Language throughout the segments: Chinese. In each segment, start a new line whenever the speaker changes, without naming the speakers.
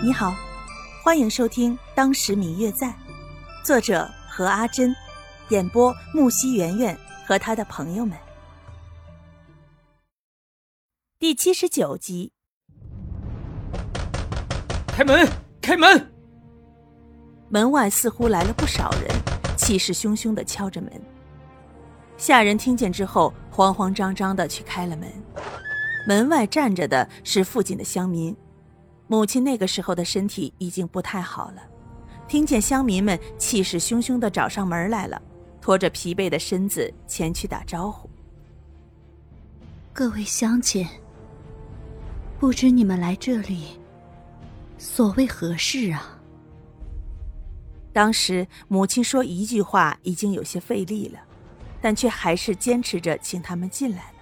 你好，欢迎收听《当时明月在》，作者何阿珍，演播木西圆圆和他的朋友们。第七十九集。
开门！开门！
门外似乎来了不少人，气势汹汹的敲着门。下人听见之后，慌慌张张的去开了门。门外站着的是附近的乡民。母亲那个时候的身体已经不太好了，听见乡民们气势汹汹的找上门来了，拖着疲惫的身子前去打招呼。
各位乡亲，不知你们来这里所谓何事啊？
当时母亲说一句话已经有些费力了，但却还是坚持着请他们进来了。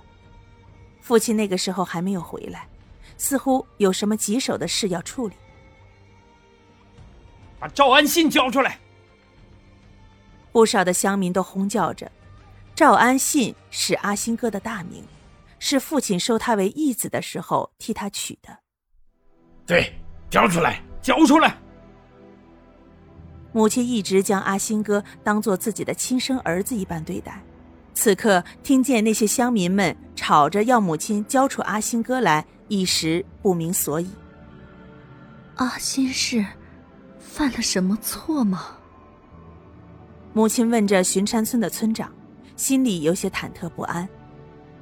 父亲那个时候还没有回来。似乎有什么棘手的事要处理。
把赵安信交出来！
不少的乡民都哄叫着。赵安信是阿新哥的大名，是父亲收他为义子的时候替他取的。
对，交出来，交出来！
母亲一直将阿新哥当做自己的亲生儿子一般对待，此刻听见那些乡民们吵着要母亲交出阿新哥来。一时不明所以。
阿新是犯了什么错吗？
母亲问着巡山村的村长，心里有些忐忑不安。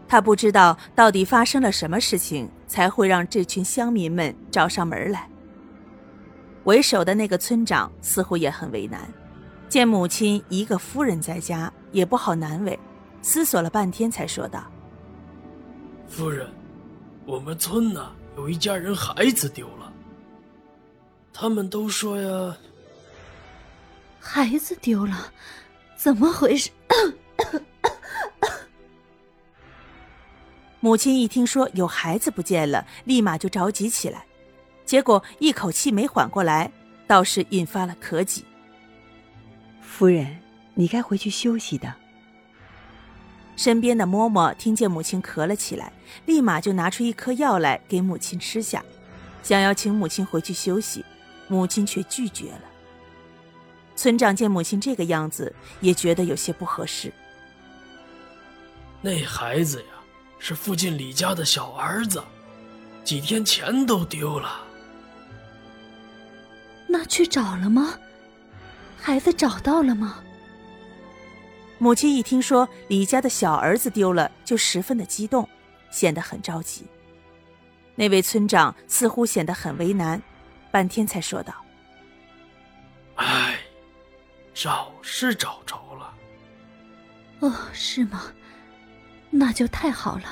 他不知道到底发生了什么事情，才会让这群乡民们找上门来。为首的那个村长似乎也很为难，见母亲一个夫人在家，也不好难为，思索了半天，才说道：“
夫人。”我们村呢有一家人孩子丢了，他们都说呀，
孩子丢了，怎么回事？
母亲一听说有孩子不见了，立马就着急起来，结果一口气没缓过来，倒是引发了咳疾。
夫人，你该回去休息的。
身边的嬷嬷听见母亲咳了起来，立马就拿出一颗药来给母亲吃下，想要请母亲回去休息，母亲却拒绝了。村长见母亲这个样子，也觉得有些不合适。
那孩子呀，是附近李家的小儿子，几天前都丢了。
那去找了吗？孩子找到了吗？
母亲一听说李家的小儿子丢了，就十分的激动，显得很着急。那位村长似乎显得很为难，半天才说道：“
哎，找是找着了。
哦，是吗？那就太好了。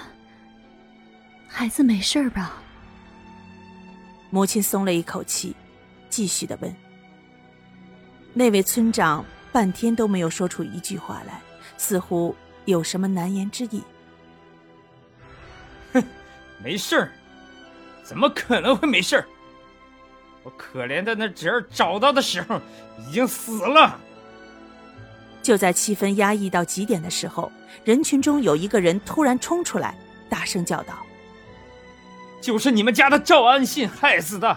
孩子没事吧？”
母亲松了一口气，继续的问：“那位村长。”半天都没有说出一句话来，似乎有什么难言之隐。
哼，没事儿，怎么可能会没事儿？我可怜的那侄儿找到的时候已经死了。
就在气氛压抑到极点的时候，人群中有一个人突然冲出来，大声叫道：“
就是你们家的赵安信害死的！”